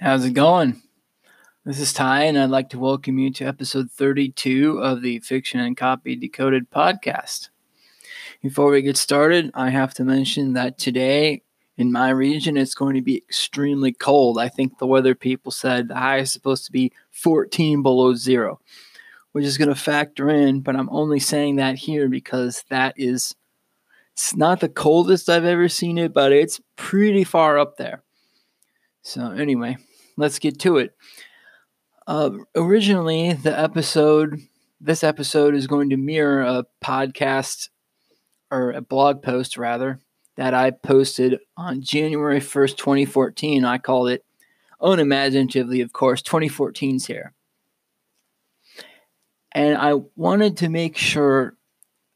How's it going? This is Ty, and I'd like to welcome you to episode 32 of the Fiction and Copy Decoded podcast. Before we get started, I have to mention that today in my region it's going to be extremely cold. I think the weather people said the high is supposed to be 14 below zero, which is going to factor in, but I'm only saying that here because that is it's not the coldest I've ever seen it, but it's pretty far up there. So, anyway, let's get to it. Uh, originally, the episode, this episode is going to mirror a podcast or a blog post rather that I posted on January 1st, 2014. I called it unimaginatively, of course, 2014's here. And I wanted to make sure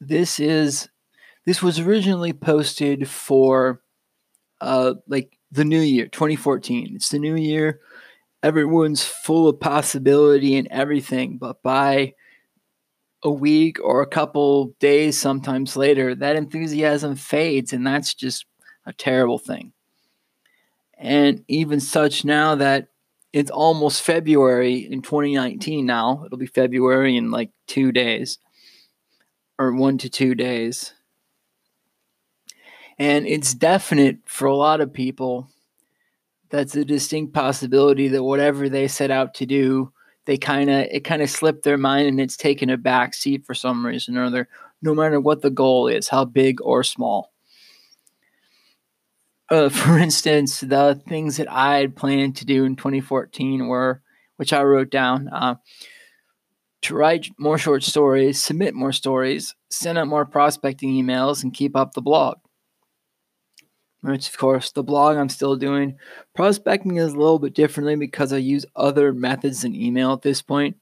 this is this was originally posted for uh like the new year 2014 it's the new year. Everyone's full of possibility and everything but by a week or a couple days sometimes later that enthusiasm fades and that's just a terrible thing. And even such now that it's almost february in 2019 now it'll be february in like two days or one to two days and it's definite for a lot of people that's a distinct possibility that whatever they set out to do, they kind of it kind of slipped their mind and it's taken a back seat for some reason or other, no matter what the goal is, how big or small. Uh, for instance, the things that I had planned to do in 2014 were, which I wrote down, uh, to write more short stories, submit more stories, send out more prospecting emails, and keep up the blog which of course the blog I'm still doing. Prospecting is a little bit differently because I use other methods than email at this point,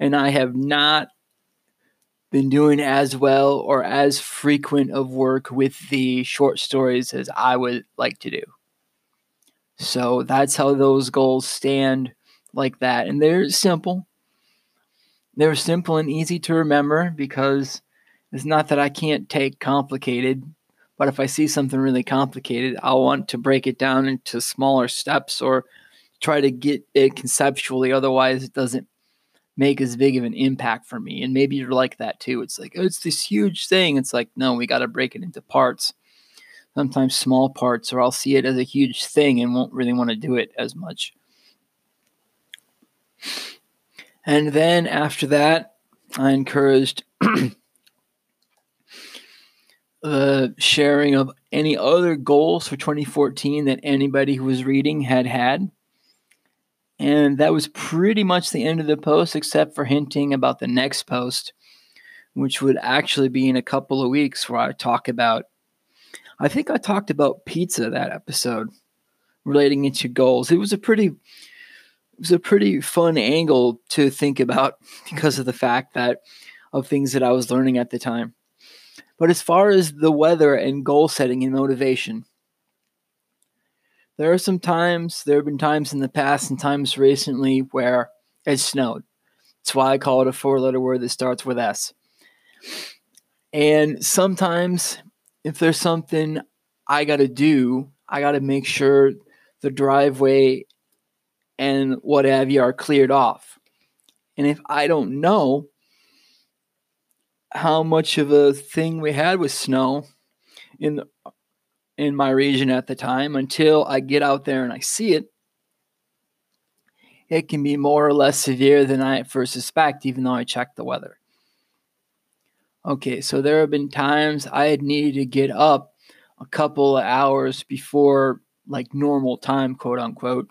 and I have not been doing as well or as frequent of work with the short stories as I would like to do. So that's how those goals stand like that. And they're simple. They're simple and easy to remember because it's not that I can't take complicated but if I see something really complicated, I'll want to break it down into smaller steps or try to get it conceptually. Otherwise, it doesn't make as big of an impact for me. And maybe you're like that too. It's like, oh, it's this huge thing. It's like, no, we got to break it into parts. Sometimes small parts, or I'll see it as a huge thing and won't really want to do it as much. And then after that, I encouraged the sharing of any other goals for 2014 that anybody who was reading had had. And that was pretty much the end of the post, except for hinting about the next post, which would actually be in a couple of weeks, where I talk about. I think I talked about pizza that episode, relating it to goals. It was a pretty, it was a pretty fun angle to think about because of the fact that of things that I was learning at the time. But as far as the weather and goal setting and motivation, there are some times, there have been times in the past and times recently where it snowed. That's why I call it a four letter word that starts with S. And sometimes, if there's something I got to do, I got to make sure the driveway and what have you are cleared off. And if I don't know, how much of a thing we had with snow in the, in my region at the time until I get out there and I see it. It can be more or less severe than I at first suspect, even though I checked the weather. Okay, so there have been times I had needed to get up a couple of hours before like normal time, quote unquote,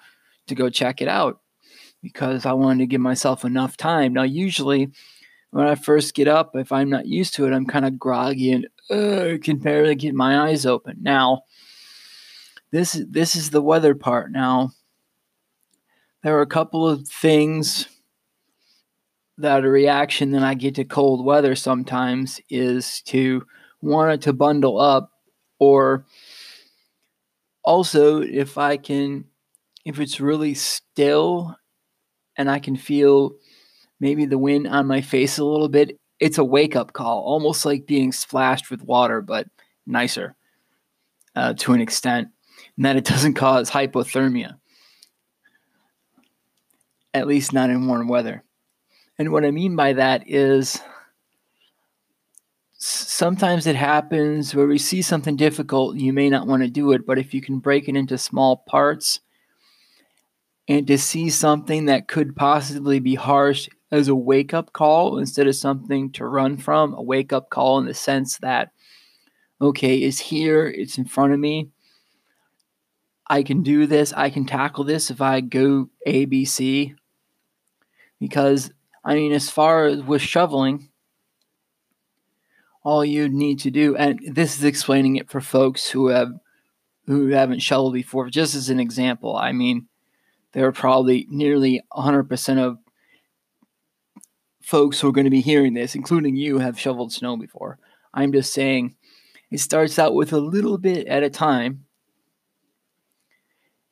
to go check it out because I wanted to give myself enough time. Now, usually when I first get up, if I'm not used to it, I'm kind of groggy and uh, can barely get my eyes open. Now, this this is the weather part. Now, there are a couple of things that a reaction that I get to cold weather sometimes is to want to bundle up, or also if I can, if it's really still and I can feel maybe the wind on my face a little bit, it's a wake up call, almost like being splashed with water, but nicer uh, to an extent, and that it doesn't cause hypothermia. at least not in warm weather. And what I mean by that is sometimes it happens where we see something difficult, you may not want to do it, but if you can break it into small parts and to see something that could possibly be harsh as a wake up call instead of something to run from, a wake up call in the sense that, okay, it's here, it's in front of me. I can do this, I can tackle this if I go A, B, C. Because, I mean, as far as with shoveling, all you need to do, and this is explaining it for folks who have who haven't shoveled before. Just as an example, I mean, there are probably nearly 100% of folks who are going to be hearing this, including you, have shoveled snow before. I'm just saying it starts out with a little bit at a time.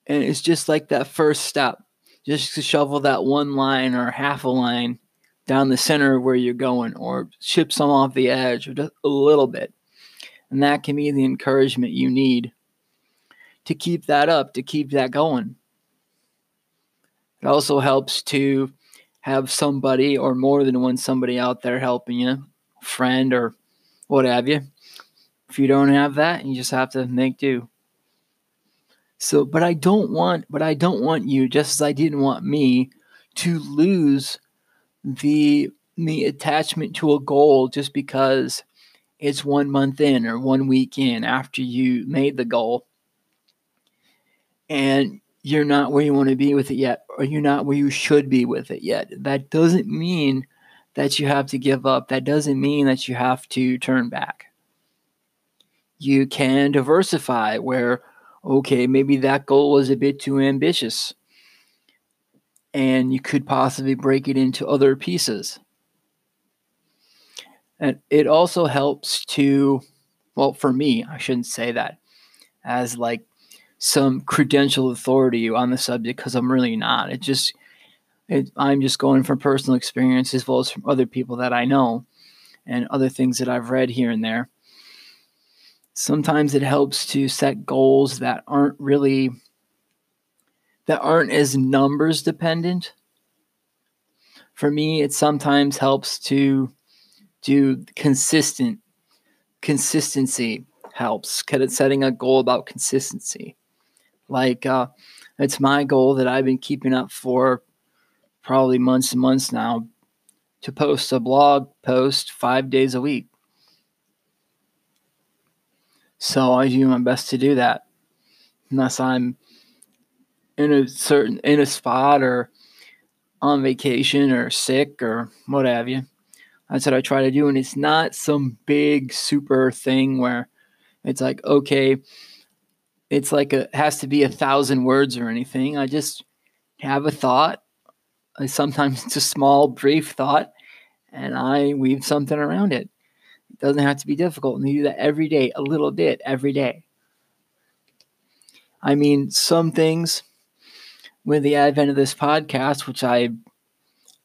And it's just like that first step, just to shovel that one line or half a line down the center where you're going, or chip some off the edge, or just a little bit. And that can be the encouragement you need to keep that up, to keep that going. It also helps to have somebody or more than one somebody out there helping you, friend or what have you. If you don't have that, you just have to make do. So, but I don't want, but I don't want you, just as I didn't want me, to lose the the attachment to a goal just because it's one month in or one week in after you made the goal and you're not where you want to be with it yet, or you're not where you should be with it yet. That doesn't mean that you have to give up. That doesn't mean that you have to turn back. You can diversify where, okay, maybe that goal was a bit too ambitious and you could possibly break it into other pieces. And it also helps to, well, for me, I shouldn't say that as like some credential authority on the subject because I'm really not. It just it, I'm just going from personal experience as well as from other people that I know and other things that I've read here and there. Sometimes it helps to set goals that aren't really that aren't as numbers dependent. For me, it sometimes helps to do consistent consistency helps. Setting a goal about consistency. Like uh, it's my goal that I've been keeping up for probably months and months now to post a blog post five days a week. So I do my best to do that, unless I'm in a certain in a spot or on vacation or sick or what have you. That's what I try to do, and it's not some big super thing where it's like okay, it's like a has to be a thousand words or anything. I just have a thought. Sometimes it's a small, brief thought, and I weave something around it. It doesn't have to be difficult. And you do that every day, a little bit every day. I mean, some things with the advent of this podcast, which I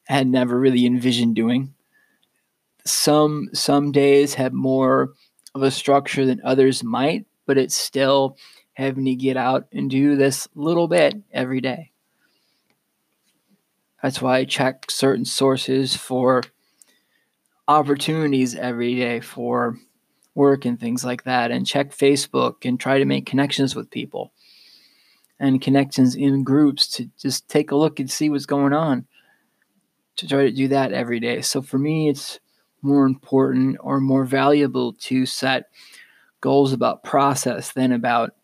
had never really envisioned doing, some some days have more of a structure than others might, but it's still having to get out and do this little bit every day. That's why I check certain sources for opportunities every day for work and things like that, and check Facebook and try to make connections with people and connections in groups to just take a look and see what's going on. To try to do that every day. So for me, it's more important or more valuable to set goals about process than about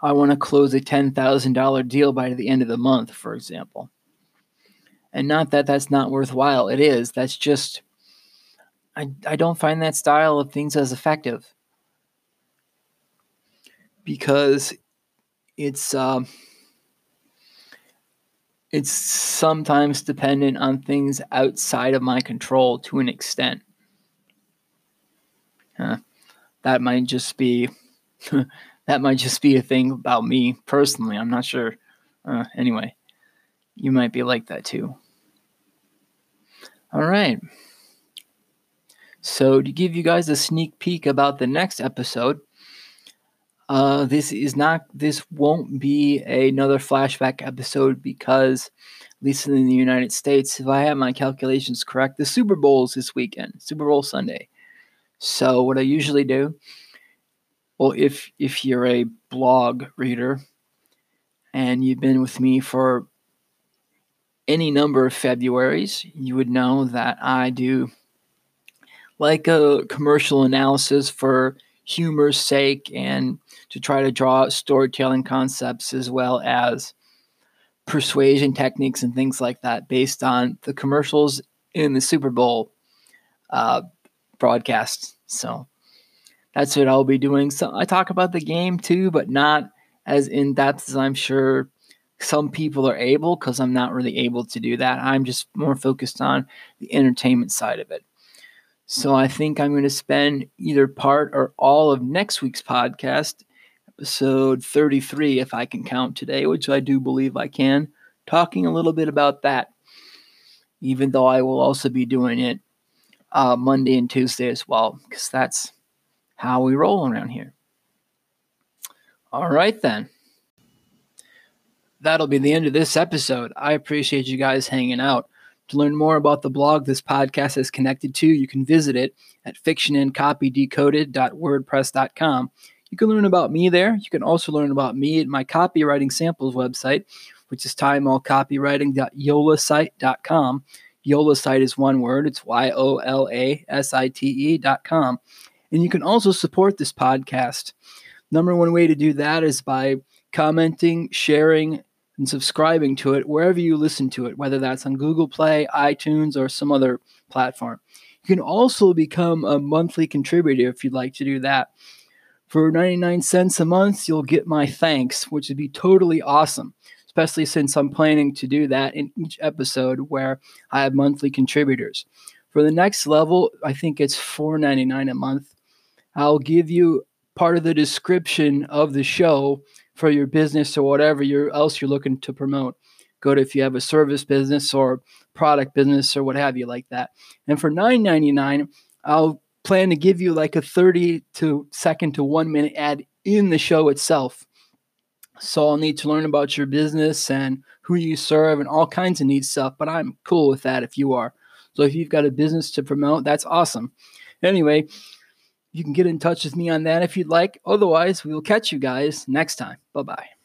I want to close a $10,000 deal by the end of the month, for example. And not that that's not worthwhile, it is. That's just, I, I don't find that style of things as effective because it's, um, it's sometimes dependent on things outside of my control to an extent. Huh. That might just be that might just be a thing about me personally. I'm not sure. Uh, anyway, you might be like that too. All right. So, to give you guys a sneak peek about the next episode, Uh, this is not. This won't be another flashback episode because, at least in the United States, if I have my calculations correct, the Super Bowl is this weekend, Super Bowl Sunday. So what I usually do, well, if if you're a blog reader and you've been with me for any number of Februarys, you would know that I do like a commercial analysis for humor's sake and to try to draw storytelling concepts as well as persuasion techniques and things like that based on the commercials in the Super Bowl uh, broadcast. So that's what I'll be doing. So I talk about the game too, but not as in depth as I'm sure some people are able because I'm not really able to do that. I'm just more focused on the entertainment side of it. So I think I'm going to spend either part or all of next week's podcast, episode 33, if I can count today, which I do believe I can, talking a little bit about that, even though I will also be doing it uh, Monday and Tuesday as well, because that's how we roll around here. All right, then. That'll be the end of this episode. I appreciate you guys hanging out. To learn more about the blog this podcast is connected to, you can visit it at fictionandcopydecoded.wordpress.com. You can learn about me there. You can also learn about me at my copywriting samples website, which is timeallcopywriting.yolasite.com. Yola site is one word. It's Y O L A S I T E dot com. And you can also support this podcast. Number one way to do that is by commenting, sharing, and subscribing to it wherever you listen to it, whether that's on Google Play, iTunes, or some other platform. You can also become a monthly contributor if you'd like to do that. For 99 cents a month, you'll get my thanks, which would be totally awesome, especially since I'm planning to do that in each episode where I have monthly contributors. For the next level, I think it's $4.99 a month. I'll give you part of the description of the show for your business or whatever you're, else you're looking to promote. Go to if you have a service business or product business or what have you like that. And for $9.99, I'll plan to give you like a 30 to second to one minute ad in the show itself. So I'll need to learn about your business and who you serve and all kinds of neat stuff, but I'm cool with that if you are. So if you've got a business to promote, that's awesome. Anyway, you can get in touch with me on that if you'd like. Otherwise, we will catch you guys next time. Bye bye.